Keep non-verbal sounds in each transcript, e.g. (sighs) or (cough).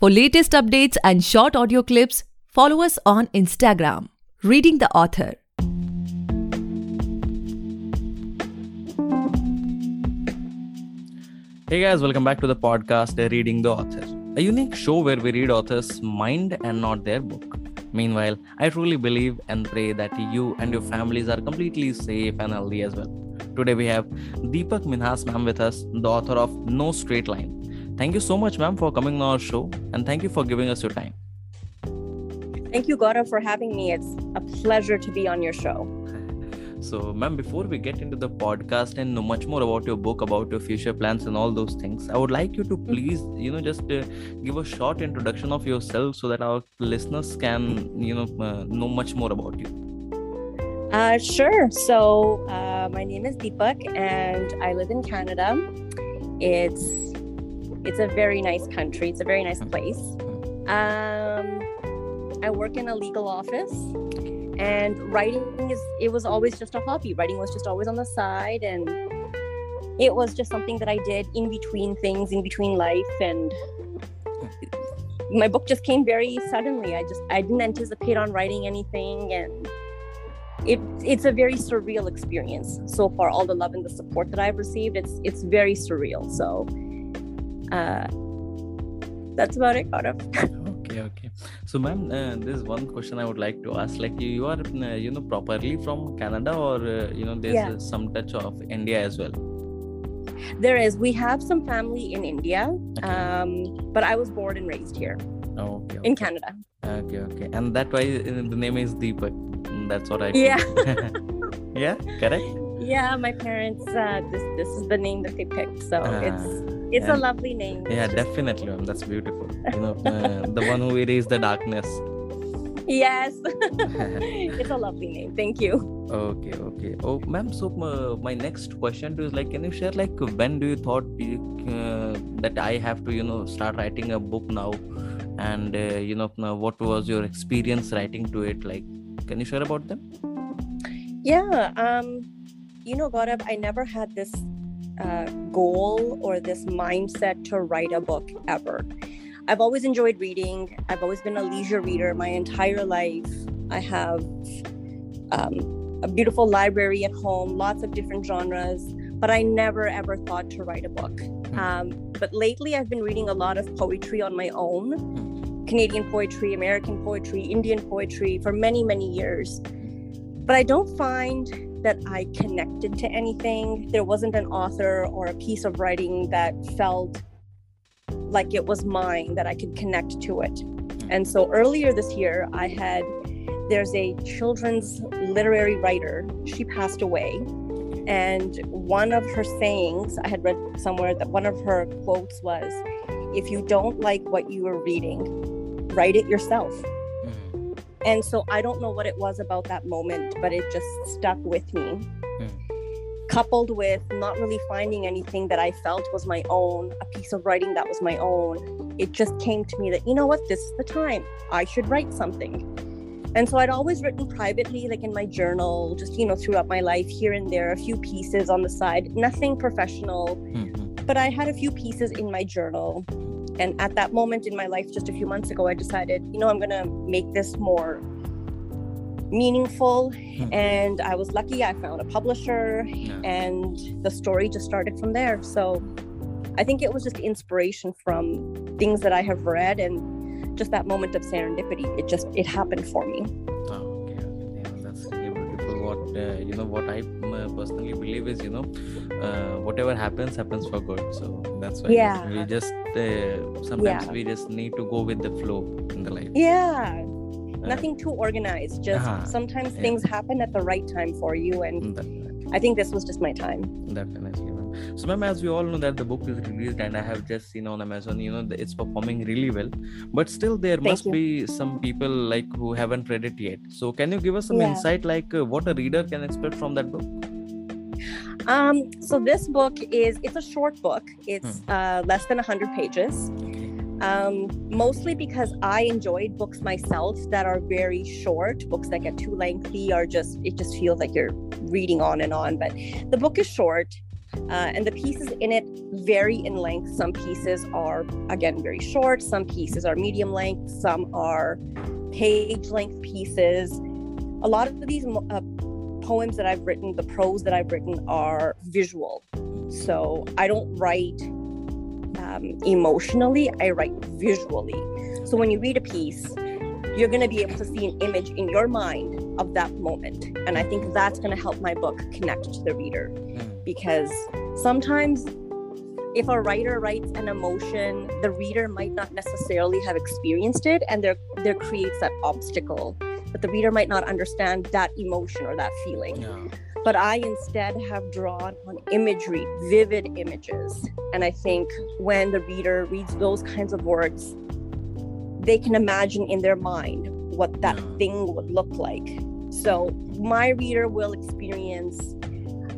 For latest updates and short audio clips, follow us on Instagram, Reading the Author. Hey guys, welcome back to the podcast Reading the Author, a unique show where we read authors' mind and not their book. Meanwhile, I truly believe and pray that you and your families are completely safe and healthy as well. Today we have Deepak Minhas ma'am with us, the author of No Straight Line. Thank you so much, ma'am, for coming on our show and thank you for giving us your time. Thank you, Gaurav, for having me. It's a pleasure to be on your show. (laughs) So, ma'am, before we get into the podcast and know much more about your book, about your future plans and all those things, I would like you to Mm-hmm. please, you know, just uh, give a short introduction of yourself so that our listeners can, you know, uh, know much more about you. Uh, sure. So, uh, my name is Deepak, and I live in Canada. It's it's a very nice country. It's a very nice place. Um, I work in a legal office, and writing is it was always just a hobby. Writing was just always on the side, and it was just something that I did in between things, in between life, and my book just came very suddenly. I just I didn't anticipate on writing anything, and it it's a very surreal experience so far. All the love and the support that I've received, it's it's very surreal. So, uh, that's about it, Gaurav. Okay, okay. So, ma'am, uh, there's one question I would like to ask. Like, you, you are, uh, you know, properly from Canada, or uh, you know, there's Yeah. uh, some touch of India as well. There is. We have some family in India, Okay. um, but I was born and raised here Oh, okay, in. Canada. Okay, okay. And that why uh, the name is Deepak. Mm, That's what I Yeah. feel. (laughs) yeah, correct. Yeah, my parents. Uh, this this is the name that they picked, so Ah, it's it's a lovely name. Yeah, definitely, ma'am. That's beautiful. You know, uh, the one who erased the darkness. Yes, (laughs) (laughs) it's a lovely name. Thank you. Okay, okay. Oh, ma'am. So uh, my next question to you is like, can you share like when do you thought you, uh, that I have to you know start writing a book now, and uh, you know what was your experience writing to it? Like, can you share about them? Yeah. Um, you know, Gaurav, I never had this uh, goal or this mindset to write a book ever. I've always enjoyed reading. I've always been a leisure reader my entire life. I have um, a beautiful library at home, lots of different genres, but I never ever thought to write a book. Um, but lately, I've been reading a lot of poetry on my own Canadian poetry, American poetry, Indian poetry for many, many years. But I don't find that I connected to anything. There wasn't an author or a piece of writing that felt like it was mine, that I could connect to it. And so earlier this year, I had, there's a children's literary writer. She passed away. And one of her sayings, I had read somewhere that one of her quotes was, if you don't like what you are reading, write it yourself. Mm, And so I don't know what it was about that moment, but it just stuck with me. Coupled with not really finding anything that I felt was my own, a piece of writing that was my own, it just came to me that, you know what, this is the time. I should write something. And so I'd always written privately, like in my journal, just, you know, throughout my life, here and there, a few pieces on the side, nothing professional mm, but I had a few pieces in my journal. And at that moment in my life, just a few months ago, I decided, you know, I'm going to make this more meaningful. Hmm. And I was lucky, I found a publisher, Yeah. and the story just started from there. So I think it was just inspiration from things that I have read and just that moment of serendipity. It just, it happened for me. What uh, you know, what I personally believe is, you know, uh, whatever happens, happens for good. So that's why Yeah. we just uh, sometimes Yeah. we just need to go with the flow in the life. Yeah. Uh, Nothing too organized. Just Uh-huh. sometimes Yeah. things happen at the right time for you. And I think this was just my time. definitely. So, ma'am, as we all know that the book is released, and I have just seen on Amazon, you know, it's performing really well. But still, there Thank must you. be some people like who haven't read it yet. So, can you give us some Yeah. insight, like uh, what a reader can expect from that book? Um, so this book is it's a short book. It's uh, less than 100 pages. Um, mostly because I enjoyed books myself that are very short. Books that get too lengthy are just it just feels like you're reading on and on. But the book is short. Uh, and the pieces in it vary in length. Some pieces are, again, very short, some pieces are medium length, some are page length pieces. A lot of these uh, poems that I've written, the prose that I've written, are visual. So I don't write um, emotionally, I write visually. So when you read a piece, you're going to be able to see an image in your mind of that moment. And I think that's going to help my book connect to the reader hmm. Because sometimes if a writer writes an emotion, the reader might not necessarily have experienced it and there there creates that obstacle. But the reader might not understand that emotion or that feeling. But I instead have drawn on imagery, vivid images. And I think when the reader reads those kinds of words, they can imagine in their mind what that thing would look like. So my reader will experience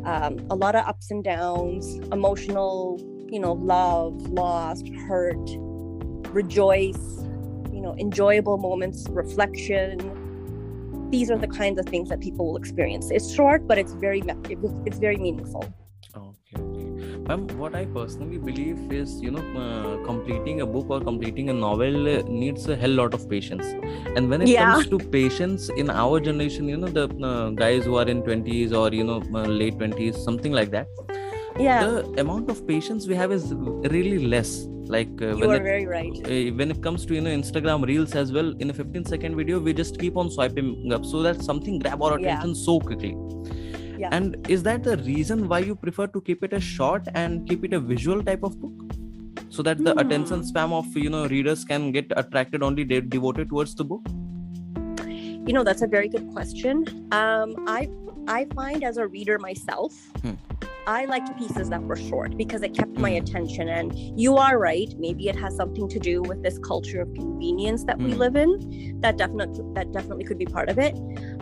um, a lot of ups and downs, emotional, you know, love, loss, hurt, rejoice, you know, enjoyable moments, reflection. These are the kinds of things that people will experience. It's short, but it's very it's very meaningful. Ma'am, what I personally believe is, you know, uh, completing a book or completing a novel needs a hell lot of patience. And when it yeah. comes to patience in our generation, you know, the uh, guys who are in 20s or, you know, uh, late 20s, something like that. Yeah. The amount of patience we have is really less. Like uh, you when are it, very right. Uh, when it comes to you know Instagram reels as well, in a 15 second video, we just keep on swiping up so that something grab our attention yeah. so quickly yeah. and is that the reason why you prefer to keep it a short and keep it a visual type of book so that the attention hmm. span of you know readers can get attracted only de- devoted towards the book you know that's a very good question um, i i find as a reader myself hmm. I liked pieces that were short because it kept my hmm. attention. And you are right. Maybe it has something to do with this culture of convenience that we live in. That definitely that definitely could be part of it.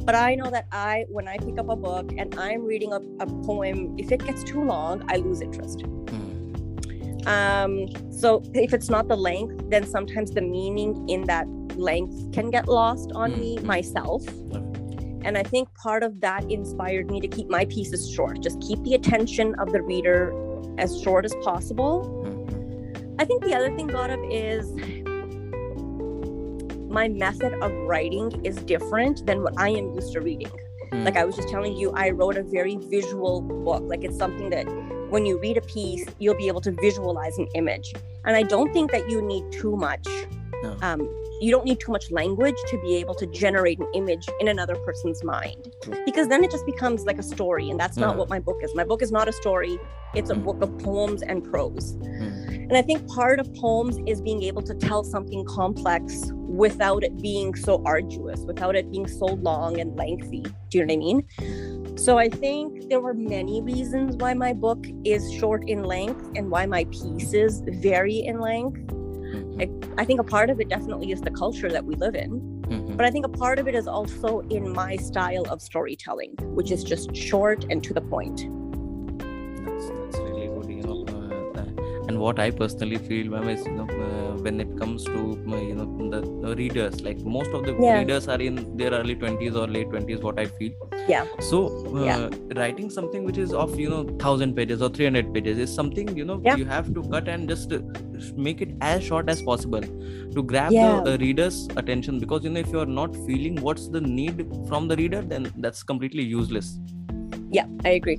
But I know that I, when I pick up a book and I'm reading a, a poem, if it gets too long, I lose interest. Mm. Um, so if it's not the length, then sometimes the meaning in that length can get lost on mm. me myself. And I think part of that inspired me to keep my pieces short, just keep the attention of the reader as short as possible. Mm-hmm. I think the other thing, Gaurav, is my method of writing is different than what I am used to reading. Mm. Like I was just telling you, I wrote a very visual book. Like it's something that when you read a piece, you'll be able to visualize an image. And I don't think that you need too much. No. Um, you don't need too much language to be able to generate an image in another person's mind because then it just becomes like a story and that's not what my book is my book is not a story it's a mm. book of poems and prose mm. and i think part of poems is being able to tell something complex without it being so arduous, without it being so long and lengthy. Do you know what I mean? So I think there were many reasons why my book is short in length and why my pieces vary in length. I, I think a part of it definitely is the culture that we live in. Mm-hmm. But I think a part of it is also in my style of storytelling, which is just short and to the point. And what i personally feel ma'am is you know uh, when it comes to uh, you know the, the, readers like most of the yeah. readers are in their early 20s or late 20s what i feel yeah so uh, yeah. writing something which is of you know 1000 pages or 300 pages is something you know yeah. you have to cut and just uh, make it as short as possible to grab yeah. the uh, reader's attention because you know if you are not feeling what's the need from the reader then that's completely useless yeah i agree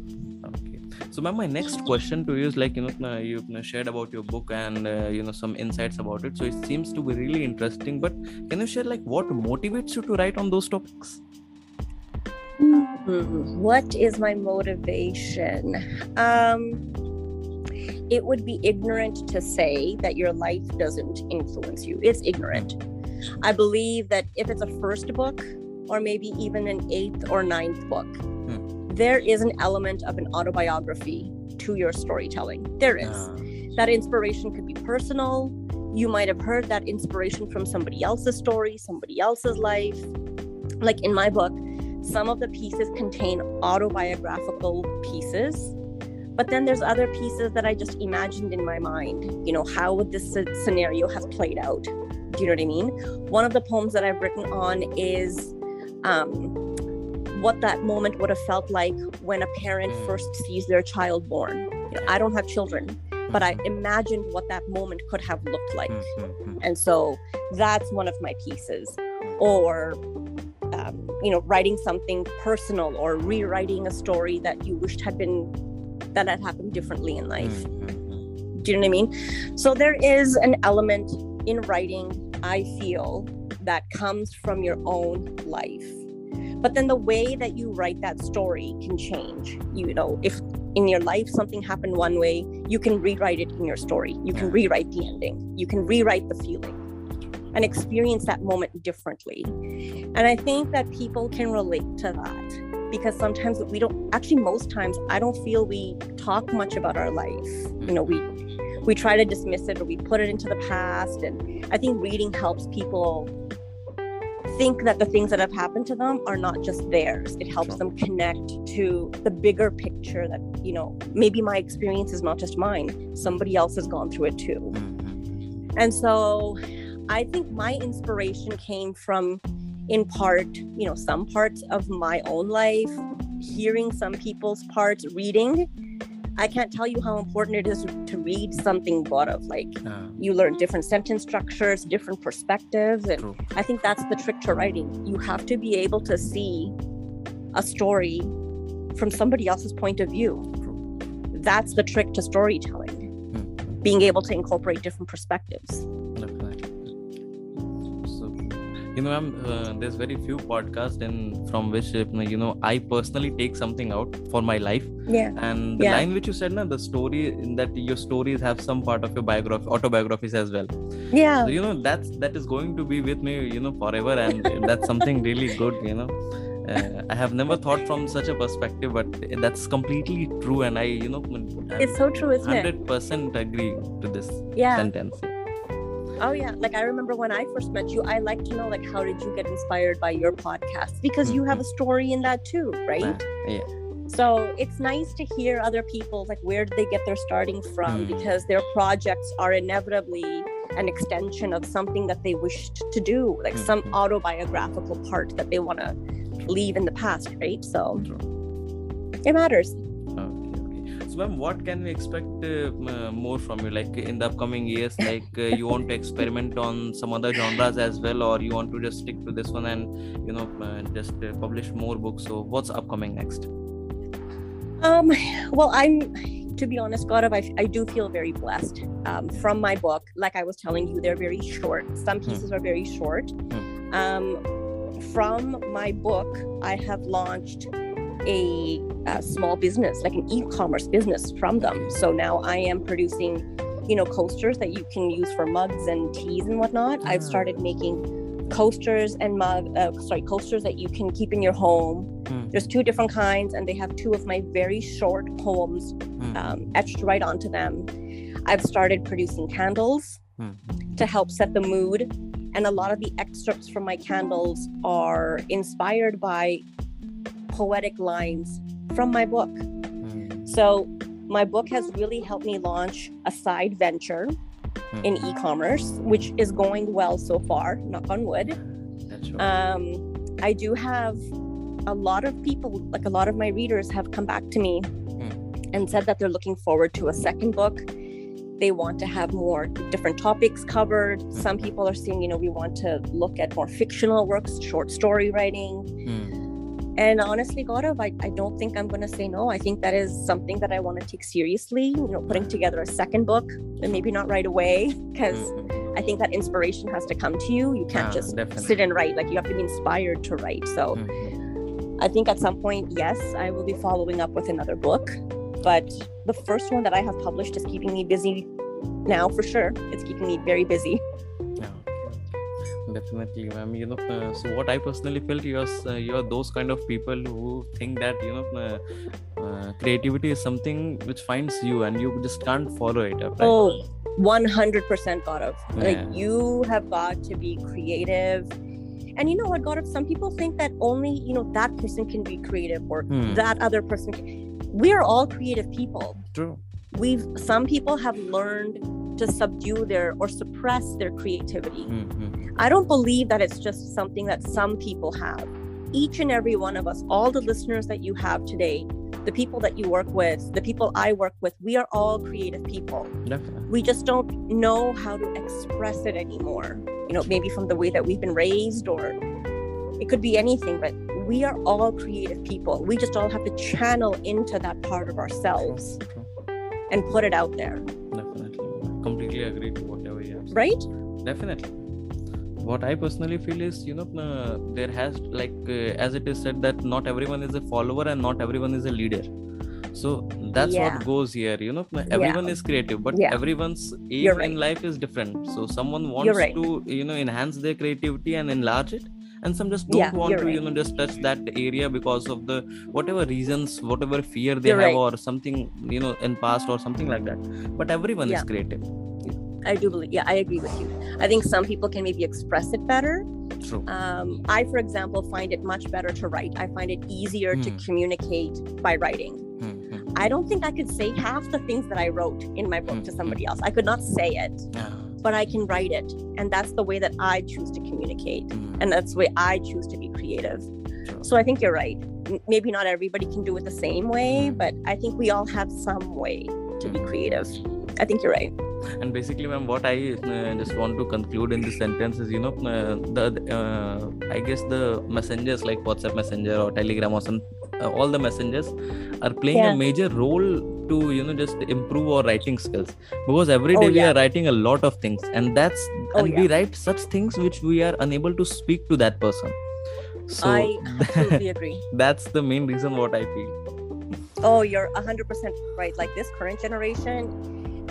so ma'am my next question to you is like you know you shared about your book and uh, you know some insights about it. So it seems to be really interesting but can you share like what motivates you to write on those topics? Mm-hmm. what is my motivation? Um it would be ignorant to say that your life doesn't influence you. It's ignorant. I believe that if it's a first book or maybe even an eighth or ninth book there is an element of an autobiography to your storytelling. There is. Uh. That inspiration could be personal. You might have heard that inspiration from somebody else's story, somebody else's life. Like in my book, some of the pieces contain autobiographical pieces, but then there's other pieces that I just imagined in my mind. You know, how would this scenario have played out? Do you know what I mean? One of the poems that I've written on is um, what that moment would have felt like when a parent mm. first sees their child born You know, I don't have children, but I Mhm. imagined what that moment could have looked like. Mhm, mhm. And so that's one of my pieces. Or, um, you know, writing something personal or rewriting a story that you wished had been, that had happened differently in life. Mhm, Do you know what I mean? So there is an element in writing, I feel, that comes from your own life. But then the way that you write that story can change. You know, if in your life something happened one way, you can rewrite it in your story. You can rewrite the ending. You can rewrite the feeling and experience that moment differently. And I think that people can relate to that because sometimes we don't actually most times I don't feel we talk much about our life. You know, we we try to dismiss it or we put it into the past and I think reading helps people think that the things that have happened to them are not just theirs. It helps Sure. them connect to the bigger picture that, you know, maybe my experience is not just mine. Somebody else has gone through it too. Mhm. And so I think my inspiration came from, in part, you know, some parts of my own life, hearing some people's parts, reading. I can't tell you how important it is to read something but of like Yeah, you learn different sentence structures, different perspectives. And true. I think that's the trick to writing. You have to be able to see a story from somebody else's point of view. True. That's the trick to storytelling, Mhm. being able to incorporate different perspectives. You know, I'm, uh, there's very few podcasts and from which uh, you know I personally take something out for my life. Yeah. And the Yeah. line which you said, na, the story in that your stories have some part of your biography, autobiographies as well. Yeah. So you know that's that is going to be with me, you know, forever, and (laughs) that's something really good, you know. Uh, I have never thought from such a perspective, but that's completely true, and I, you know, It's so true, isn't it? hundred percent agree to this Yeah. sentence. Oh yeah. Like I remember when I first met you, I like to know like how did you get inspired by your podcast? Because you have a story in that too, right? Uh, yeah. So it's nice to hear other people like where did they get their starting from Hmm. because their projects are inevitably an extension of something that they wished to do, like some Mhm. autobiographical part that they want to leave in the past, right? So it matters. Ma'am, what can we expect uh, more from you? Like in the upcoming years, like uh, you want to experiment on some other genres as well, or you want to just stick to this one and you know uh, just uh, publish more books? So, what's upcoming next? Um, well, I'm, to be honest, Gaurav, I, I do feel very blessed um, from my book. Like I was telling you, they're very short. Some pieces are very short. Um, from my book, I have launched a, a small business, like an e-commerce business from them. So now I am producing, you know, coasters that you can use for mugs and teas and whatnot. I've Ah. started making coasters and mug, uh, sorry, coasters that you can keep in your home. Hmm, There's two different kinds, and they have two of my very short poems hmm, um, etched right onto them. I've started producing candles hmm. to help set the mood, and a lot of the excerpts from my candles are inspired by poetic lines from my book. Hmm, So, my book has really helped me launch a side venture in e commerce, which is going well so far, knock on wood. Right. Um, I do have a lot of people, like a lot of my readers, have come back to me and said that they're looking forward to a second book. They want to have more different topics covered. Some people are saying, you know, we want to look at more fictional works, short story writing. And honestly, Gaurav, I, I don't think I'm going to say no. I think that is something that I want to take seriously. You know, putting together a second book, and maybe not right away, (laughs) because hmm, hmm. I think that inspiration has to come to you. You can't Ah, just definitely. sit and write. Like you have to be inspired to write. So Hmm, hmm. I think at some point, yes, I will be following up with another book. But the first one that I have published is keeping me busy now for sure. It's keeping me very busy. Yeah, okay, okay. Definitely, ma'am. You know, uh, so what I personally felt you're uh, you're those kind of people who think that you know uh, uh, creativity is something which finds you and you just can't follow it up. Right? Oh, 100% Gaurav. Like Yeah. you have got to be creative. And you know what, Gaurav? Some people think that only, you know, that person can be creative or Hmm. that other person can. We're all creative people. True. We've, some people have learned to subdue their or suppress their creativity. Hmm, hmm. I don't believe that it's just something that some people have. Each and every one of us, all the listeners that you have today, the people that you work with, the people I work with, we are all creative people. Definitely. We just don't know how to express it anymore. You know, maybe from the way that we've been raised, or it could be anything, but we are all creative people. We just all have to channel into that part of ourselves and put it out there. Completely agree to whatever you have said. right? definitely what i personally feel is you know uh, there has like uh, as it is said that not everyone is a follower and not everyone is a leader so that's Yeah. what goes here you know everyone is creative but Yeah. everyone's aim You're in life is different so someone wants right. to you know enhance their creativity and enlarge it and some just don't Yeah, want to you know just touch that area because of the whatever reasons whatever fear they You're have right. or something you know in past or something like that but everyone is Yeah. creative I do believe, yeah, I agree with you. I think some people can maybe express it better. true Um, I, for example, find it much better to write. I find it easier to Hmm. communicate by writing. Hmm. I don't think I could say half the things that I wrote in my book to Hmm, somebody else. I could not say it, but I can write it. And that's the way that I choose to communicate. hmm. And that's the way I choose to be creative. So I think you're right. Maybe not everybody can do it the same way, Hmm. but I think we all have some way to be Hmm. creative. I think you're right. and basically ma'am what i uh, just want to conclude in this sentence is you know uh, the uh, i guess the messengers like whatsapp messenger or telegram or some uh, all the messengers are playing Yeah. a major role to you know just improve our writing skills because every day Oh, we are writing a lot of things and that's Oh, and we write such things which we are unable to speak to that person so I (laughs) absolutely agree. that's the main reason what i feel Oh, you're 100% right. Like this current generation,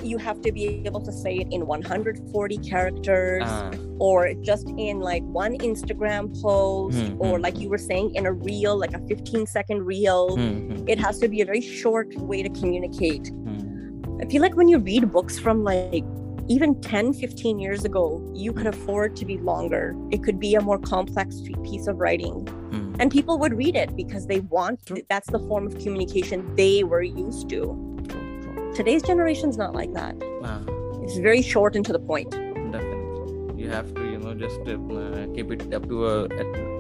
you have to be able to say it in 140 characters Ah, or just in like one Instagram post Hmm, or hmm. like you were saying in a reel, like a 15 second reel. hmm, hmm, It has to be a very short way to communicate. hmm. I feel like when you read books from like even 10, 15 years ago, you could afford to be longer. It could be a more complex piece of writing. Hmm. And people would read it because they want, that's the form of communication they were used to. Today's generation's not like that. Ah. It's very short and to the point. definitely you have to you know just uh, keep it up to a,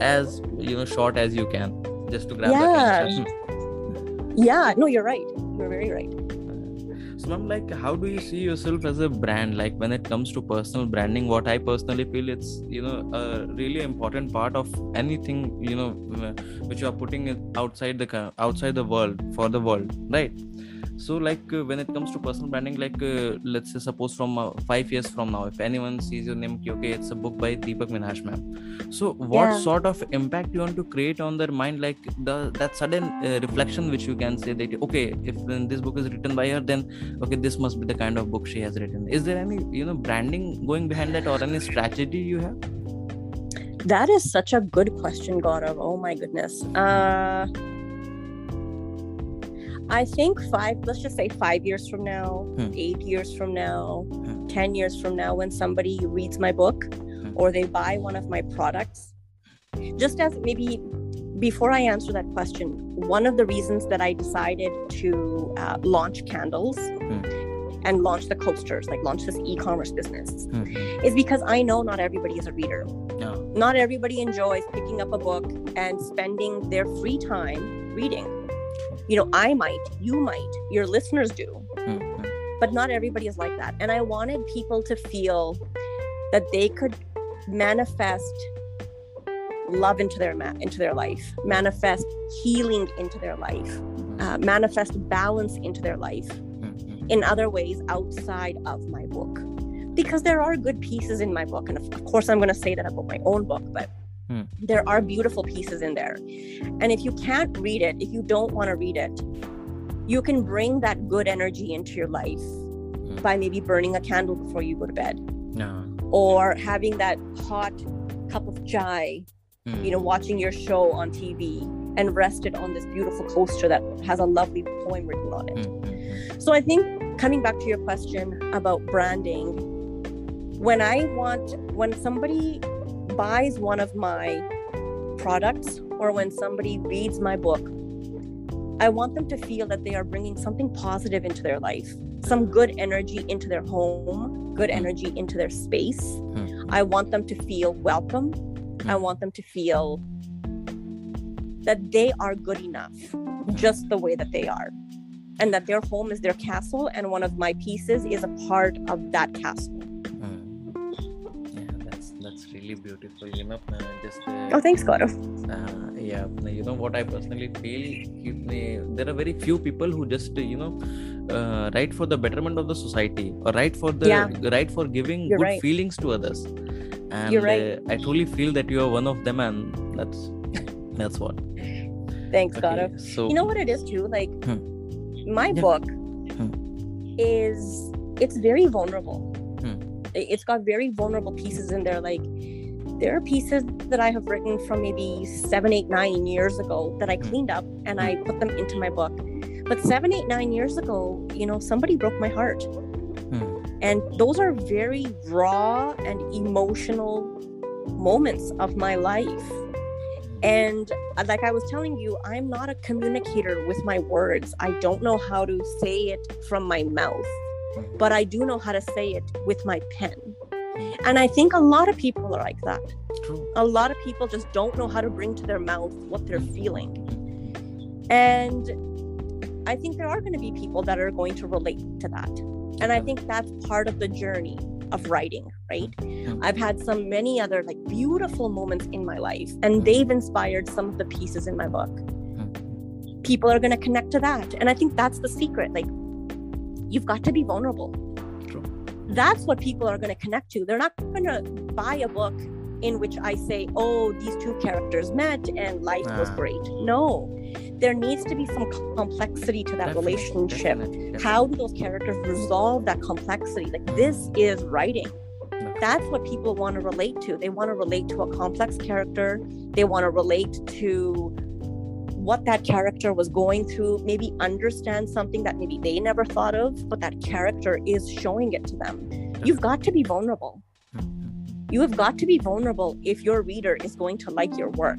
as you know short as you can just to grab Yeah. the attention Yeah, no, you're right. You're very right. so i'm like how do you see yourself as a brand like when it comes to personal branding what i personally feel it's you know a really important part of anything you know which you are putting it outside the outside the world for the world right so like uh, when it comes to personal branding like uh, let's say suppose from uh, five years from now if anyone sees your name okay it's a book by deepak minhas ma'am so what Yeah. sort of impact you want to create on their mind like the that sudden uh, reflection which you can say that okay if then this book is written by her then okay this must be the kind of book she has written is there any you know branding going behind that or any strategy you have That is such a good question, Gaurav. Oh my goodness. Uh, I think five, let's just say five years from now, Hmm. eight years from now, Hmm. 10 years from now, when somebody reads my book Hmm. or they buy one of my products, just as maybe before I answer that question, one of the reasons that I decided to uh, launch candles Hmm. and launch the coasters, like launch this e commerce business, Mhm. is because I know not everybody is a reader yeah not everybody enjoys picking up a book and spending their free time reading. You know, I might, you might, your listeners do, Mhm. but not everybody is like that. And I wanted people to feel that they could manifest love into their ma- into their life, manifest healing into their life, uh, manifest balance into their life Mhm. in other ways outside of my book. Because there are good pieces in my book. And of of course, I'm going to say that about my own book, but Hmm. there are beautiful pieces in there. And if you can't read it, if you don't want to read it, you can bring that good energy into your life by maybe burning a candle before you go to bed yeah or having that hot cup of chai, Mhm. you know, watching your show on TV and rested on this beautiful coaster that has a lovely poem written on it. Mhm. So I think coming back to your question about branding, when I want, when somebody buys one of my products or when somebody reads my book, I want them to feel that they are bringing something positive into their life, some good energy into their home, good energy into their space. Mhm. I want them to feel welcome. I want them to feel that they are good enough just the way that they are and that their home is their castle and one of my pieces is a part of that castle Hmm. Beautiful. You know, uh, just. Uh, oh thanks Gaurav. uh, yeah you know what i personally feel there are very few people who just you know uh, write for the betterment of the society or write for the Yeah. write for giving You're good right. feelings to others and You're right. uh, i truly feel that you are one of them and that's that's what thanks okay, Gaurav. so you know what it is too like Hmm. my Yeah. book Hmm. is it's very vulnerable Hmm. It's got very vulnerable pieces in there like there are pieces that i have written from maybe seven eight nine years ago that i Hmm. cleaned up and i put them into my book but seven eight nine years ago you know somebody broke my heart Hmm. and those are very raw and emotional moments of my life and uh, like I was telling you, I'm not a communicator with my words. I don't know how to say it from my mouth, but I do know how to say it with my pen. Mm. And I think a lot of people are like that. true A lot of people just don't know how to bring to their mouth what they're feeling. And I think there are going to be people that are going to relate to that. And I think that's part of the journey of writing, right? I've had some many other like beautiful moments in my life, and they've inspired some of the pieces in my book. People are going to connect to that. And I think that's the secret. Like, you've got to be vulnerable. That's what people are going to connect to. They're not going to buy a book in which I say, oh, these two characters met and life was Ah. great. No, there needs to be some complexity to that Definitely, relationship. definitely, How do those characters resolve that complexity? Like, this is writing definitely. that's what people want to relate to. They want to relate to a complex character. They want to relate to what that character was going through, maybe understand something that maybe they never thought of, but that character is showing it to them. You've got to be vulnerable. Mm-hmm. You have got to be vulnerable if your reader is going to like your work.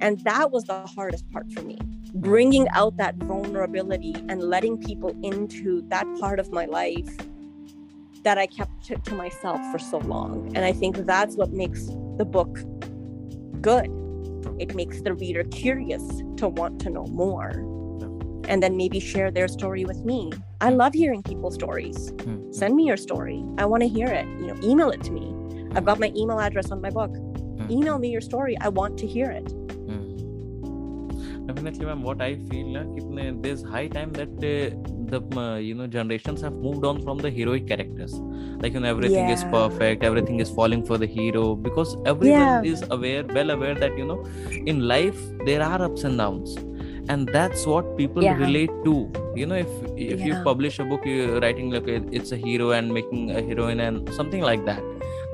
And that was the hardest part for me. Bringing out that vulnerability and letting people into that part of my life that I kept to, to myself for so long. And I think that's what makes the book good. It makes the reader curious to want to know more and then maybe share their story with me. I love hearing people's stories. Hmm. Send me your story. I want to hear it. You know, email it to me. I've got my email address on my book. Hmm. Email me your story. I want to hear it definitely ma'am what i feel na, there's high time that uh, the uh, you know generations have moved on from the heroic characters like you know everything yeah. is perfect everything is falling for the hero because everyone yeah. is aware well aware that you know in life there are ups and downs and that's what people yeah. relate to you know if if you publish a book you're writing like it's a hero and making a heroine and something like that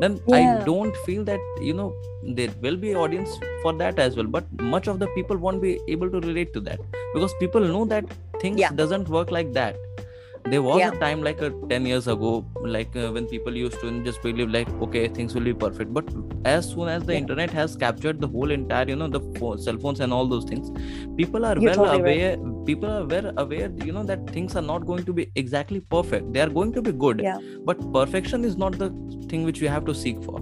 then i don't feel that you know there will be audience for that as well but much of the people won't be able to relate to that because people know that things Yeah. doesn't work like that there was Yeah. a time like uh, 10 years ago like uh, when people used to just believe like okay things will be perfect but as soon as the Yeah. internet has captured the whole entire you know the phone, cell phones and all those things people are You're well totally right. Aware people are well aware you know that things are not going to be exactly perfect they are going to be good Yeah. but perfection is not the thing which we have to seek for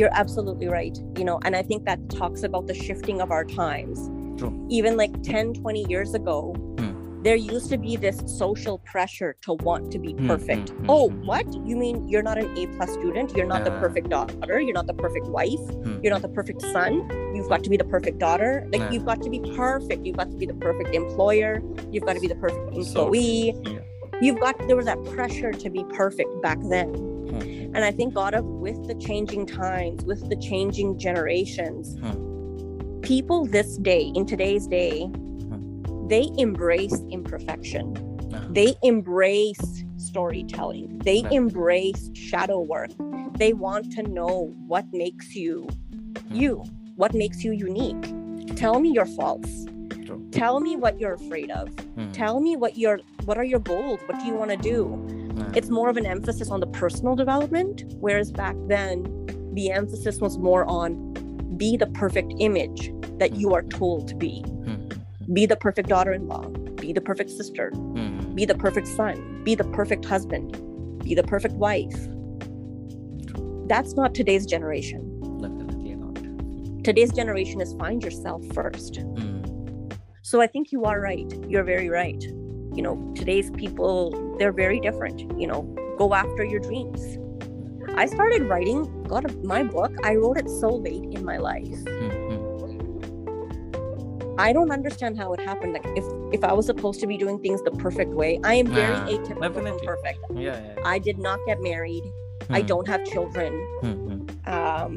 You're absolutely right. You know, and I think that talks about the shifting of our times. True. Even like 10, 20 years ago, Hmm. There used to be this social pressure to want to be Hmm, perfect. hmm, hmm, oh, hmm. what? You mean you're not an A plus student? You're not the Ah. perfect daughter? You're not the perfect wife? Hmm. You're not the perfect son? You've got to be the perfect daughter? Like you've got to be perfect. You've got to be the perfect employer. You've got to be the perfect So- employee. yeah. You've got there was that pressure to be perfect back then. Hmm. And I think Gaurav with the changing times, with the changing generations, people this day, in today's day. They embrace imperfection. They embrace storytelling. They embrace shadow work. They want to know what makes you you, what makes you unique. Tell me your faults. True. Tell me what you're afraid of. Hmm. Tell me what your what are your goals? What do you want to do? It's more of an emphasis on the personal development whereas back then the emphasis was more on be the perfect image that you are told to be Hmm. Be the perfect daughter-in-law be the perfect sister Hmm. be the perfect son be the perfect husband be the perfect wife that's not today's generation Definitely not. today's generation is find yourself first. Mm. So I think you are right. You're very right. You know, today's people, they're very different. You know, go after your dreams. I started writing, got a, my book. I wrote it so late in my life. Mm. I don't understand how it happened. Like if if I was supposed to be doing things the perfect way, I am very Ah, atypical definitely. perfect. Yeah, yeah. I did not get married. I Hmm. don't have children. Hmm, hmm, Um,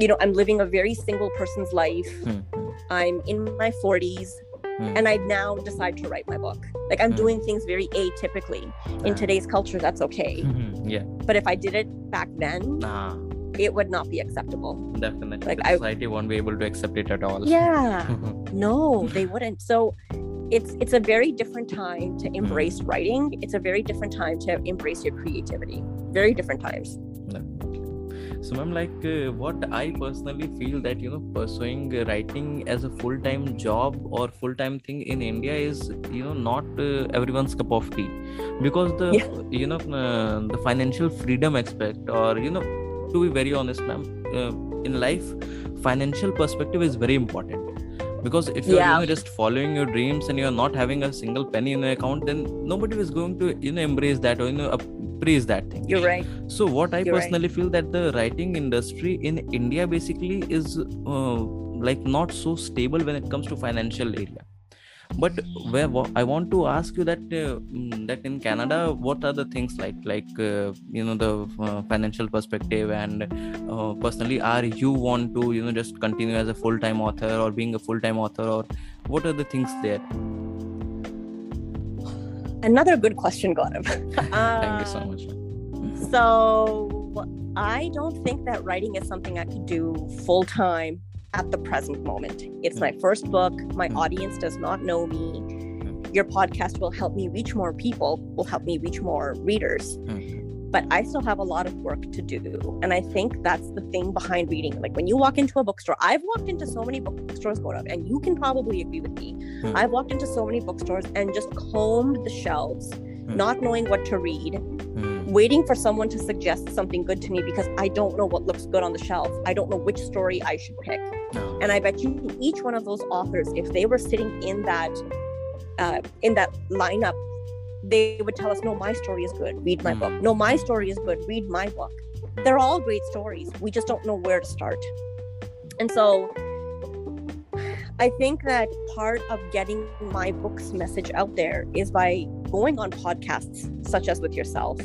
you know, I'm living a very single person's life. hmm, hmm, I'm in my 40s, hmm. and I now decide to write my book. Like I'm doing things very atypically. In Ah. today's culture, that's okay. (laughs) Yeah. But if I did it back then, Nah, it would not be acceptable. definitely. Like, the I- society won't be able to accept it at all. Yeah. (laughs) No, they wouldn't. So it's it's a very different time to embrace writing. It's a very different time to embrace your creativity. Very different times. so I'm like uh, what i personally feel that you know pursuing writing as a full-time job or full-time thing in india is you know not uh, everyone's cup of tea because the Yeah. you know uh, the financial freedom aspect or you know to be very honest ma'am uh, in life financial perspective is very important because if you're Yeah. you know, just following your dreams and you're not having a single penny in your account then nobody is going to you know embrace that or you know appraise that thing You're right. so what i You're right. personally feel that the writing industry in india basically is uh, like not so stable when it comes to financial area but where i want to ask you that uh, mm, that in canada what are the things like like uh, you know the uh, financial perspective and uh, personally are you want to you know just continue as a full-time author or being a full-time author or what are the things there Another good question, Gaurav. (laughs) thank you so much So I don't think that writing is something I could do full time at the present moment. It's my first book. My Mm. audience does not know me. Your podcast will help me reach more people, will help me reach more readers. But I still have a lot of work to do. And I think that's the thing behind reading. Like when you walk into a bookstore, I've walked into so many bookstores, Gaurav, and you can probably agree with me. Hmm. I've walked into so many bookstores and just combed the shelves, not knowing what to read, Mm, waiting for someone to suggest something good to me because I don't know what looks good on the shelf. I don't know which story I should pick. no. And I bet you each one of those authors, if they were sitting in that uh, in that lineup, they would tell us, "No, my story is good. Read my book. Mm. No, my story is good. Read my book." They're all great stories. We just don't know where to start. And so I think that part of getting my book's message out there is by going on podcasts such as with yourself,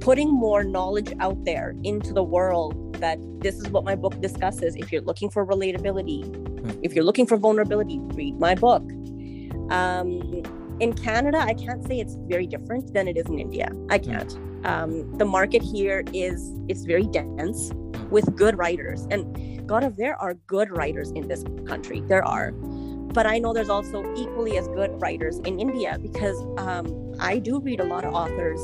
putting more knowledge out there into the world that this is what my book discusses. If you're looking for relatability, if you're looking for vulnerability, read my book. Um, in Canada, I can't say it's very different than it is in India. I can't. Um, the market here is it's very dense with good writers, and God, if there are good writers in this country, there are. But I know there's also equally as good writers in India because um, I do read a lot of authors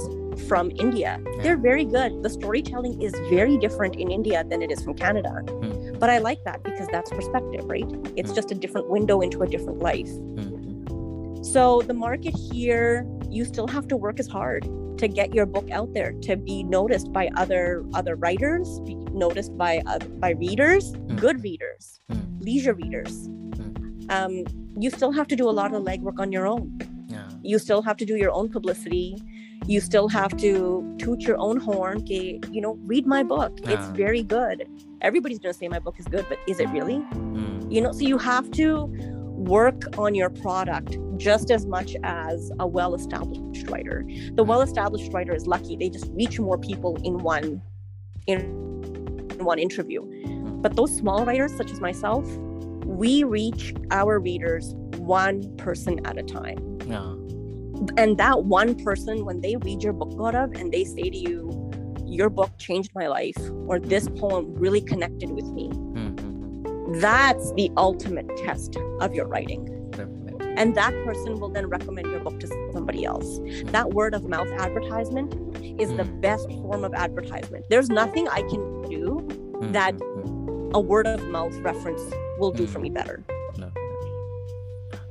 from India. They're very good. The storytelling is very different in India than it is from Canada. Mm, But I like that because that's perspective, right? It's Mm. just a different window into a different life. mm. So the market here, you still have to work as hard to get your book out there, to be noticed by other other writers, be noticed by uh, by readers, Mm. good readers, Mm. leisure readers. Um, you still have to do a lot of legwork on your own. Yeah. You still have to do your own publicity. You still have to toot your own horn. Okay, you know, read my book. It's very good. Everybody's gonna say my book is good, but is it really? Mm. you know so you have to work on your product just as much as a well-established writer the well-established writer is lucky they just reach more people in one in one interview but those small writers such as myself we reach our readers one person at a time Yeah. and that one person when they read your book Gaurav, and they say to you your book changed my life or this poem really connected with me mm. That's the ultimate test of your writing. And that person will then recommend your book to somebody else. That word of mouth advertisement is the Mm. best form of advertisement. There's nothing I can do Mm, that- a word of mouth reference will do for me better.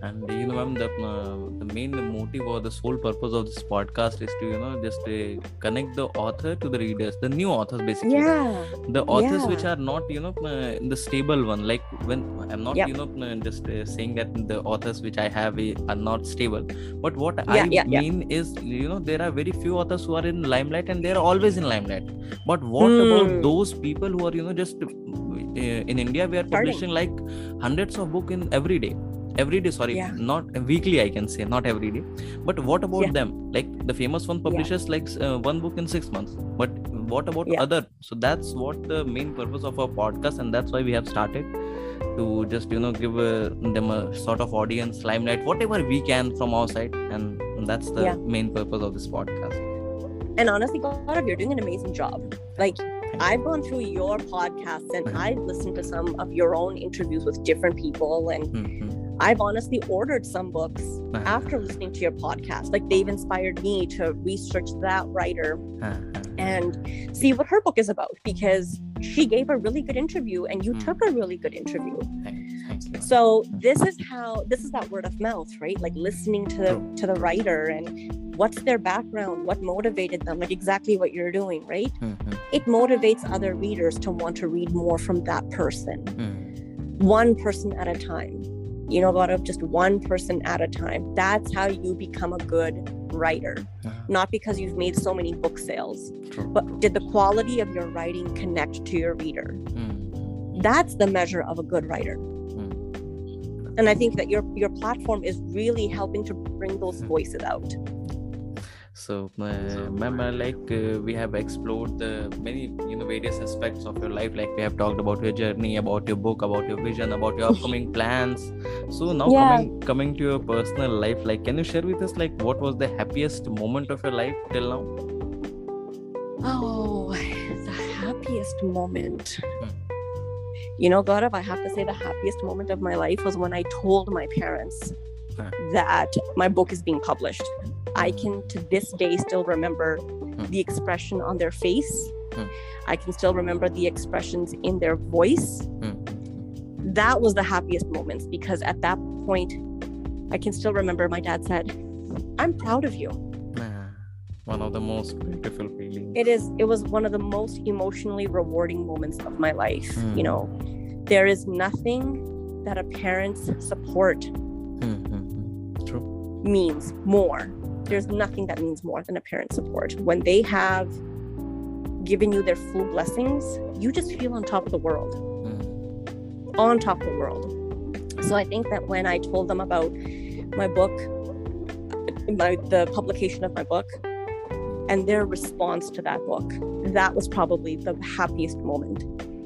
And you know ma'am the, uh, the main motive or the sole purpose of this podcast is to you know just uh, connect the author to the readers the new authors basically Yeah. the authors which are not you know uh, the stable one like when i'm not Yep. you know uh, just uh, saying that the authors which i have uh, are not stable but what Yeah, i yeah, yeah. mean is you know there are very few authors who are in limelight and they are always in limelight but what Hmm. about those people who are you know just uh, in india we are Starting. publishing like hundreds of book in every day every day sorry Yeah. not weekly i can say not every day but what about Yeah. them like the famous one publishes like uh, one book in 6 months but what about Yeah. other so that's what the main purpose of our podcast and that's why we have started to just you know give uh, them a sort of audience limelight whatever we can from our side and that's the Yeah. main purpose of this podcast And honestly, Gaurav, you're doing an amazing job. Like, I've gone through your podcasts and. (laughs) I've listened to some of your own interviews with different people. And Mhm. I've honestly ordered some books Uh-huh. after listening to your podcast. Like, they've inspired me to research that writer Uh-huh. and see what her book is about because she gave a really good interview and you Hmm. took a really good interview. Thanks, thanks. So this is how this is that word of mouth, right? Like listening to the, to the writer and what's their background, what motivated them, like exactly what you're doing, right? Mhm. It motivates other readers to want to read more from that person, Mhm. one person at a time. You know, out of just one person at a time. That's how you become a good writer. Not because you've made so many book sales, True, but did the quality of your writing connect to your reader? Mhm. That's the measure of a good writer. Mhm. and i think that your your platform is really helping to bring those Hmm. voices out So, uh, ma'am, uh, like uh, we have explored the many, you know, various aspects of your life. Like we have talked about your journey, about your book, about your vision, about your upcoming (laughs) plans. So now Yeah. coming coming to your personal life, like, can you share with us, like, what was the happiest moment of your life till now? oh (sighs) the happiest moment Hmm. you know Gaurav, i have to say the happiest moment of my life was when i told my parents Huh. That my book is being published i can to this day still remember the expression on their face Hmm. i can still remember the expressions in their voice Mhm. that was the happiest moments because at that point i can still remember my dad said i'm proud of you one of the most beautiful feelings. it is it was one of the most emotionally rewarding moments of my life Hmm. you know there is nothing that a parent's support Mhm. Means more. There's nothing that means more than a parent's support. When they have given you their full blessings you just feel on top of the world. Mhm. on top of the world. So i think that when i told them about my book my the publication of my book and their response to that book that was probably the happiest moment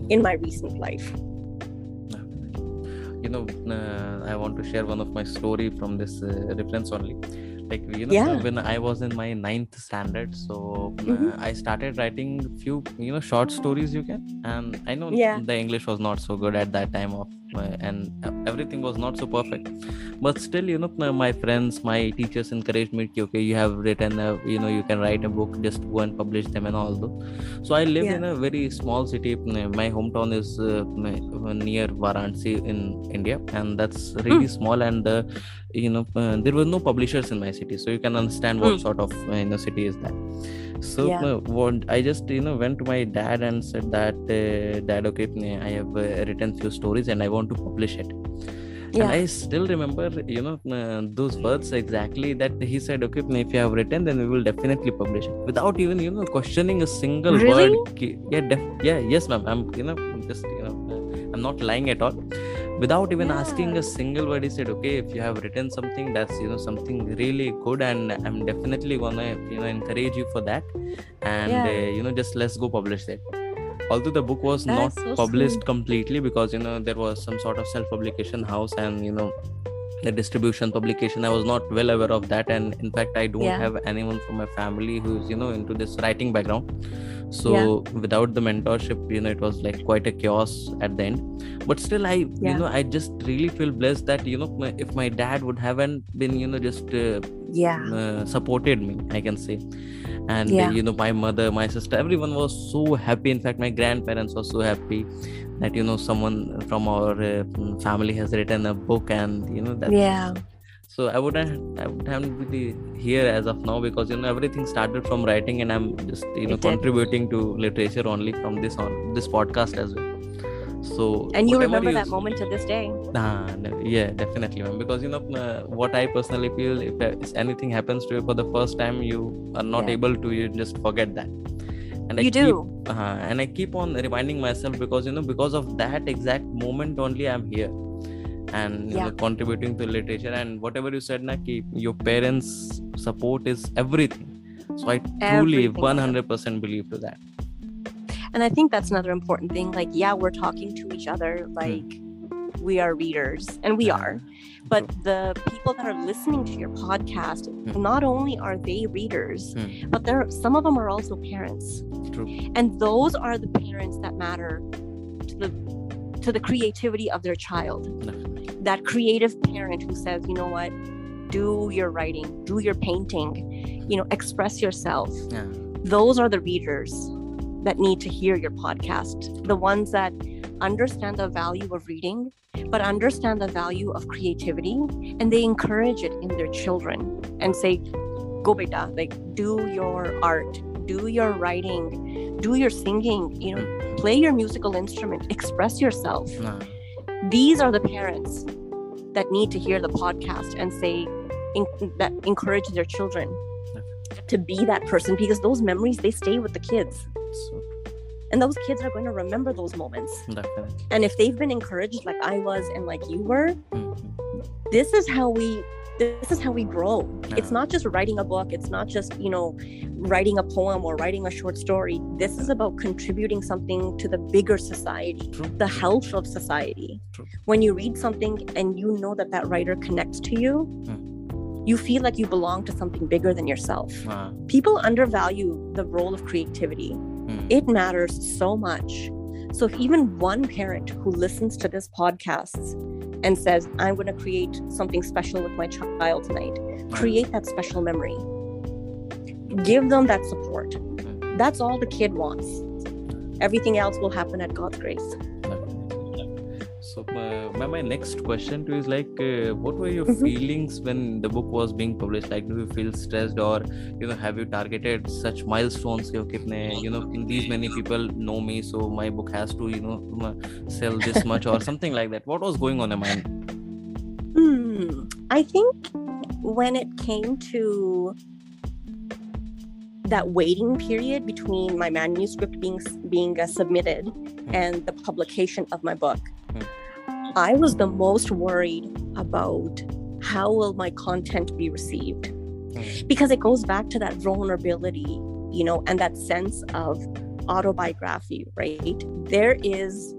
in my recent life know uh, i want to share one of my story from this uh, reference only like you know Yeah. when i was in my ninth standard so uh, Mhm. i started writing few you know short stories you can and i know Yeah. the english was not so good at that time of uh, and uh, everything was not so perfect but still you know uh, my friends my teachers encouraged me "Ki, okay you have written a, you know you can write a book just go and publish them and all those so i live Yeah. in a very small city my hometown is uh, near varanasi in india and that's really small and uh, you know uh, there were no publishers in my city so you can understand what Hmm. sort of uh, you know city is that so Yeah. what i just you know went to my dad and said that uh, dad okay i have uh, written few stories and i want to publish it and Yeah. i still remember you know uh, those words exactly that he said okay if you have written then we will definitely publish it without even you know questioning a single Really? word yeah def- yeah yes ma'am i'm you know just you know i'm not lying at all without even asking a single word he said okay if you have written something that's you know something really good and i'm definitely gonna you know encourage you for that and Yeah. uh, you know just let's go publish it although the book was That's not so published sweet. completely because you know there was some sort of self publication house and you know the distribution publication i was not well aware of that and in fact i don't Yeah. have anyone from my family who's you know into this writing background so Yeah. without the mentorship you know it was like quite a chaos at the end but still i you know i just really feel blessed that you know my, if my dad would haven't been you know just uh, Yeah. uh, supported me i can say and Yeah. you know my mother my sister everyone was so happy in fact my grandparents were so happy that you know someone from our uh, family has written a book and you know that Yeah. So i wouldn't i would have really here as of now because you know everything started from writing and i'm just you know It did. contributing to literature only from this on this podcast as well so And you remember you that moment to this day. Ah, no, yeah, definitely, man. Because you know uh, what I personally feel, if uh, anything happens to you for the first time, you are not Yeah. able to. You just forget that. And I You do. Keep, uh, and I keep on reminding myself because you know because of that exact moment only I'm here, and you Yeah. know contributing to literature and whatever you said, na, ki your parents' support is everything. So I truly Everything. 100% believe to that. And I think that's another important thing. Like, yeah, we're talking to each other like we are readers, and we are. But the people that are listening to your podcast, not only are they readers, Hmm. but there some of them are also parents. True. And those are the parents that matter to the to the creativity of their child. That creative parent who says, you know what, do your writing, do your painting, you know, express yourself. Yeah. those are the readers that need to hear your podcast. The ones that understand the value of reading but understand the value of creativity and they encourage it in their children and say go beta like do your art do your writing do your singing you know mm. play your musical instrument express yourself. Nah. These are the parents that need to hear the podcast and say in, that encourage their children to be that person because those memories they stay with the kids So and those kids are going to remember those moments definitely. and if they've been encouraged like i was and like you were Mhm. this is how we this is how we grow it's not just writing a book it's not just you know writing a poem or writing a short story this is about contributing something to the bigger society True. the health of society True. when you read something and you know that that writer connects to you Hmm. you feel like you belong to something bigger than yourself Ah, people undervalue the role of creativity hmm. it matters so much so if even one parent who listens to this podcast and says i'm going to create something special with my child tonight create that special memory. Give them that support. That's all the kid wants. Everything else will happen at god's grace so my, my, next question to you is like uh, what were your mm-hmm. feelings when the book was being published? Like do you feel stressed or you know have you targeted such milestones? You know these many people know me so my book has to you know sell this (laughs) much or something like that. What was going on in mind? Hmm, i think when it came to that waiting period between my manuscript being being uh, submitted hmm. and the publication of my book I was the most worried about how will my content be received mm. because it goes back to that vulnerability, you know, and that sense of autobiography, right? There is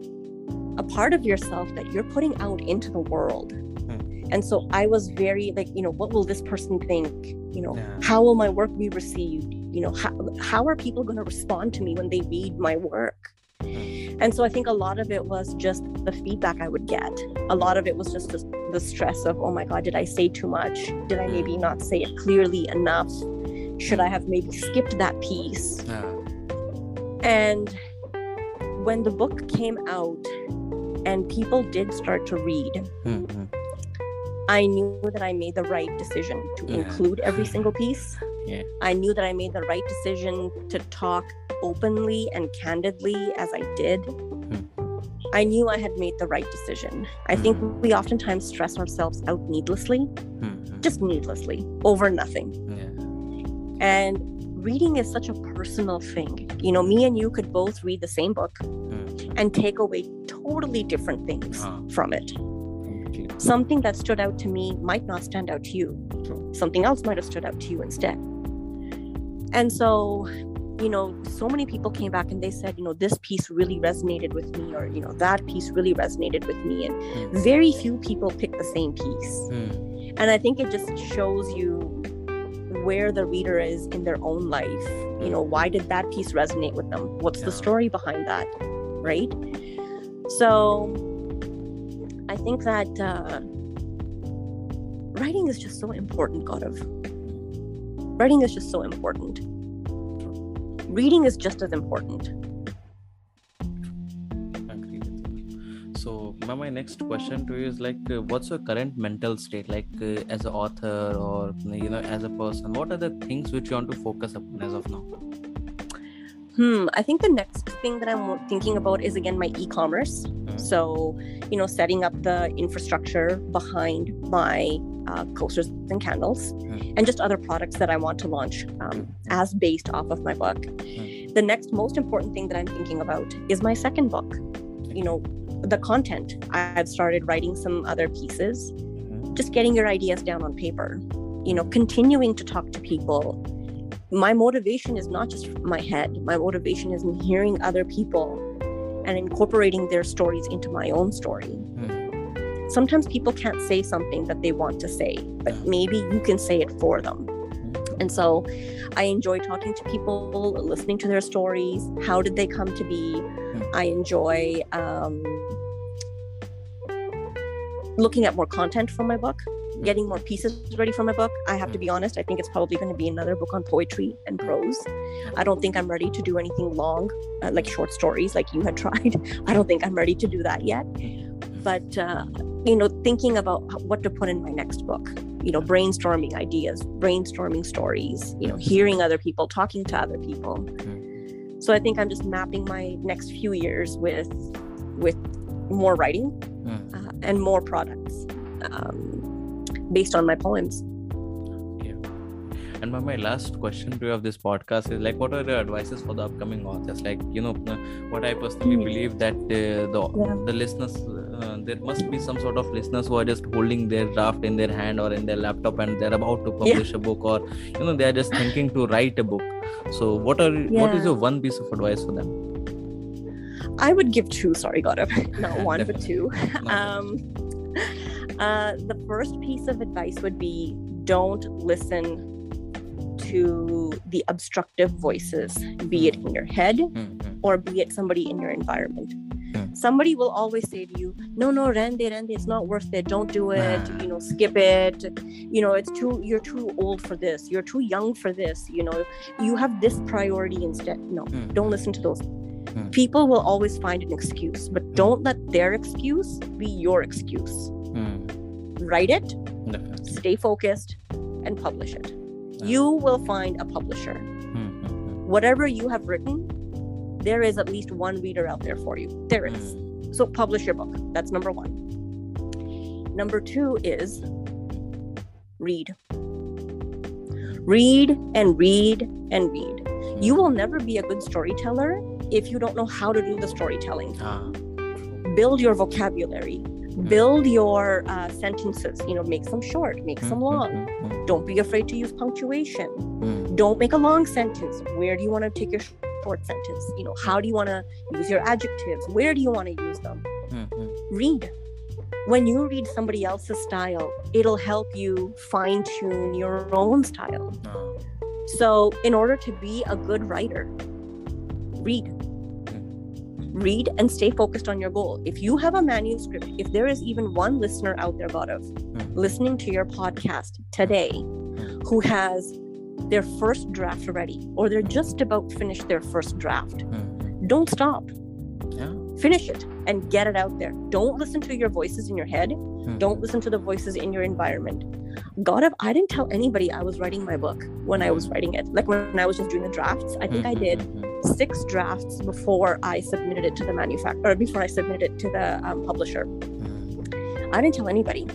a part of yourself that you're putting out into the world. Mm. And so I was very like, you know, what will this person think? You know, Yeah. how will my work be received? You know, how, how are people going to respond to me when they read my work? And so I think a lot of it was just the feedback I would get. A lot of it was just the, stress of, oh my God, did I say too much? Did I maybe not say it clearly enough? Should I have maybe skipped that piece? Ah, And when the book came out and people did start to read, hmm, hmm. I knew that I made the right decision to Yeah. include every single piece. Yeah. I knew that I made the right decision to talk openly and candidly as I did. Hmm. I knew I had made the right decision. I think Hmm. we oftentimes stress ourselves out needlessly, Hmm, just needlessly, over nothing. Yeah. And reading is such a personal thing. You know, me and you could both read the same book and take away totally different things Ah. from it. Something that stood out to me might not stand out to you. Something else might have stood out to you instead. And so, you know, so many people came back and they said, you know, this piece really resonated with me, or, you know, that piece really resonated with me. And Hmm, very few people pick the same piece. hmm. And I think it just shows you where the reader is in their own life. You know, why did that piece resonate with them? What's the story behind that? Right? So I think that uh, writing is just so important, Gaurav. writing is just so important reading is just as important agree with you. So, my next question to you is like, uh, what's your current mental state, like uh, as an author or you know, as a person? What are the things which you want to focus upon as of now? hmm i think the next thing that i'm thinking about is again my e-commerce Mhm. so you know setting up the infrastructure behind my uh, coasters and candles Mhm. and just other products that i want to launch um, as based off of my book Mhm. the next most important thing that i'm thinking about is my second book you know the content i've started writing some other pieces Mhm. just getting your ideas down on paper you know continuing to talk to people my motivation is not just my head my motivation is in hearing other people and incorporating their stories into my own story Mhm. Sometimes people can't say something that they want to say but maybe you can say it for them. Mm-hmm. And so i enjoy talking to people listening to their stories how did they come to be? Mm. I enjoy um, looking at more content for my book mm. getting more pieces ready for my book. I have to be mm. honest i think it's probably going to be another book on poetry and prose. I don't think i'm ready to do anything long uh, like short stories like you had (laughs) tried. I don't think i'm ready to do that yet mm-hmm. But uh, you know thinking about what to put in my next book you know brainstorming ideas brainstorming stories you know hearing other people talking to other people. So i think i'm just mapping my next few years with with more writing Mhm. uh, and more products um, based on my poems And my, my last question to you of this podcast is like, what are the advices for the upcoming authors? Like, you know, uh, what I personally believe that uh, the Yeah. the listeners, uh, there must be some sort of listeners who are just holding their draft in their hand or in their laptop and they're about to publish a book, or you know, they are just thinking to write a book. So, what are what is your one piece of advice for them? i would give two sorry Gaurav. (laughs) not (laughs) one but two um, uh, the first piece of advice would be don't listen to the obstructive voices, be it in your head Mhm. or be it somebody in your environment. Hmm. Somebody will always say to you, No, no, rende, rende, it's not worth it. Don't do it. Ah. You know, skip it. You know, it's too, you're too old for this. You're too young for this. You know, you have this priority instead. No, Mhm. don't listen to those. Hmm. People will always find an excuse, but don't let their excuse be your excuse. Write it, Definitely. stay focused, and publish it. You will find a publisher. Mhm. Whatever you have written, there is at least one reader out there for you. There is. Mhm. So publish your book. That's number one. Number two is read. Read and read and read. You will never be a good storyteller if you don't know how to do the storytelling. Ah. Build your vocabulary, build your uh, sentences. You know, make some short, make some long. Mhm. Don't be afraid to use punctuation. Mhm. Don't make a long sentence. Where do you want to take your short sentence? You know, how do you want to use your adjectives? Where do you want to use them? Mhm. read. When you read somebody else's style, it'll help you fine tune your own style. Ah. So, in order to be a good writer, read. Read and stay focused on your goal. If you have a manuscript, if there is even one listener out there, Gaurav, Hmm. listening to your podcast today who has their first draft ready or they're just about to finish their first draft, Mhm. don't stop. Yeah. Finish it and get it out there. Don't listen to your voices in your head. Mhm. Don't listen to the voices in your environment. God, if I didn't tell anybody I was writing my book when I was writing it. Like when I was just doing the drafts, I think I did Mhm. Six drafts before I submitted it to the manufacturer, or before I submitted it to the um, publisher. Mhm. I didn't tell anybody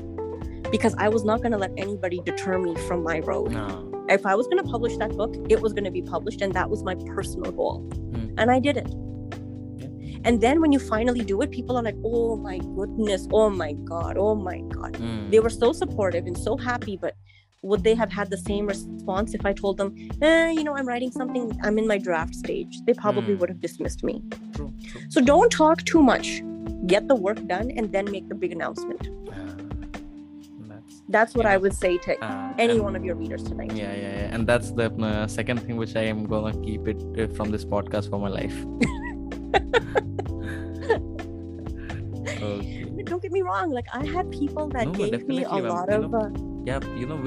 because I was not going to let anybody deter me from my road. Ah. If I was going to publish that book, it was going to be published, and that was my personal goal. Hmm. And I did it. And then when you finally do it, people are like, oh my goodness, oh my God, oh my God. Mhm. They were so supportive and so happy, but would they have had the same response if I told them, eh, you know, I'm writing something, I'm in my draft stage? They probably Hmm. would have dismissed me. True. True. So don't talk too much. Get the work done and then make the big announcement. Ah. (sighs) That's That's what I would say to ah, any and- one of your readers tonight. Yeah, yeah, yeah. And that's the uh, second thing which I am gonna keep it uh, from this podcast for my life. (laughs) okay. Don't get me wrong. Like I had people that No, gave me a lot of. know, Uh, yeah you know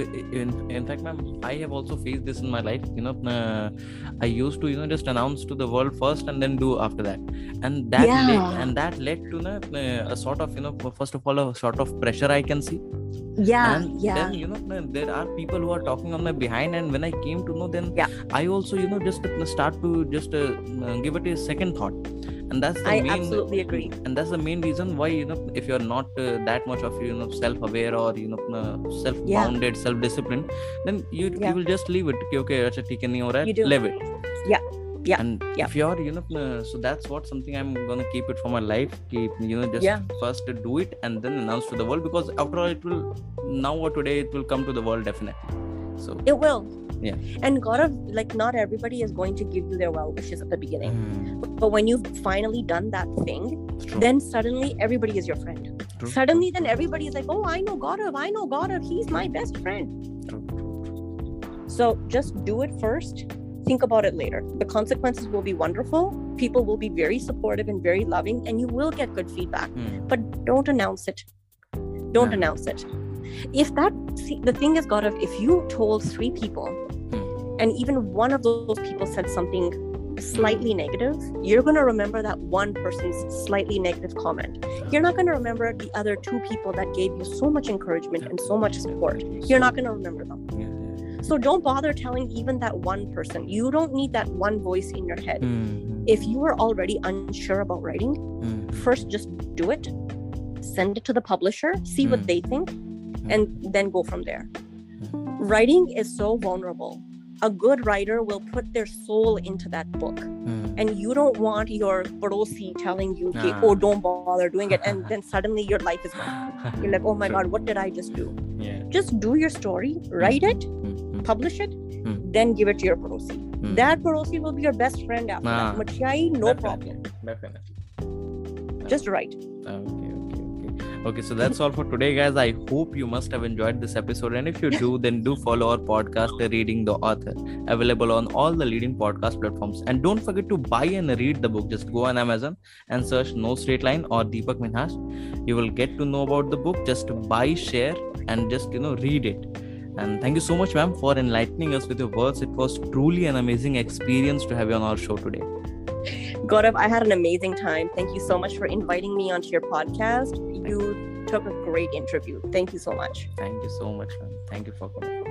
in, in fact ma'am i have also faced this in my life you know uh, i used to you know just announce to the world first and then do after that. And that led, and that led to uh, a sort of you know first of all a sort of pressure i can see Yeah, and yeah. then you know uh, there are people who are talking on my behind and when i came to know then Yeah. i also you know just uh, start to just uh, uh, give it a second thought and that's the I main absolutely agree. and that's the main reason why you know if you're not uh, that much of you know self-aware or you know uh, self-bounded self-disciplined then you Yeah. you will just leave it कि, okay अच्छा ठीक है नहीं हो रहा You है do. leave it Yeah. Yeah. and Yeah. if you're you know so that's what something i'm gonna keep it for my life keep you know just Yeah. first do it and then announce to the world because after all it will now or today it will come to the world definitely so It will. Yeah. And Gaurav, like not everybody is going to give you their well wishes at the beginning. Mm. But when you've finally done that thing, then suddenly everybody is your friend. True, Suddenly, then everybody is like, oh, I know Gaurav, I know Gaurav, he's my best friend. true, So just do it first. Think about it later. The consequences will be wonderful. People will be very supportive and very loving, and you will get good feedback. Hmm. But don't announce it. Don't Yeah. announce it. If that, see, the thing is, God, if you told three people, Hmm. and even one of those people said something slightly negative, you're going to remember that one person's slightly negative comment. You're not going to remember the other two people that gave you so much encouragement and so much support. You're not going to remember them. Yeah. So don't bother telling even that one person. You don't need that one voice in your head. Hmm, If you are already unsure about writing, hmm, first just do it, send it to the publisher, see what Hmm. they think, and then go from there. hmm. Writing is so vulnerable. A good writer will put their soul into that book. Hmm. And you don't want your parosi telling you, "Okay, oh, don't bother doing it. And (laughs) then suddenly your life is gone. You're like, oh my. God, what did I just do? yeah Just do your story, write it, publish it, Hmm. then give it to your parosi. hmm. That parosi will be your best friend after Ah. that. Machai, no Definitely, problem. definitely Just write. okay okay okay okay so that's all for today guys i hope you must have enjoyed this episode and if you do then do follow our podcast uh, reading the author available on all the leading podcast platforms and don't forget to buy and read the book just go on amazon and search no straight line or deepak minhas you will get to know about the book just buy share and just you know read it and thank you so much, ma'am, for enlightening us with your words. It was truly an amazing experience to have you on our show today. Gaurav, I had an amazing time. Thank you so much for inviting me onto your podcast. You, you took a great interview. Thank you so much. Thank you so much, ma'am. Thank you for coming.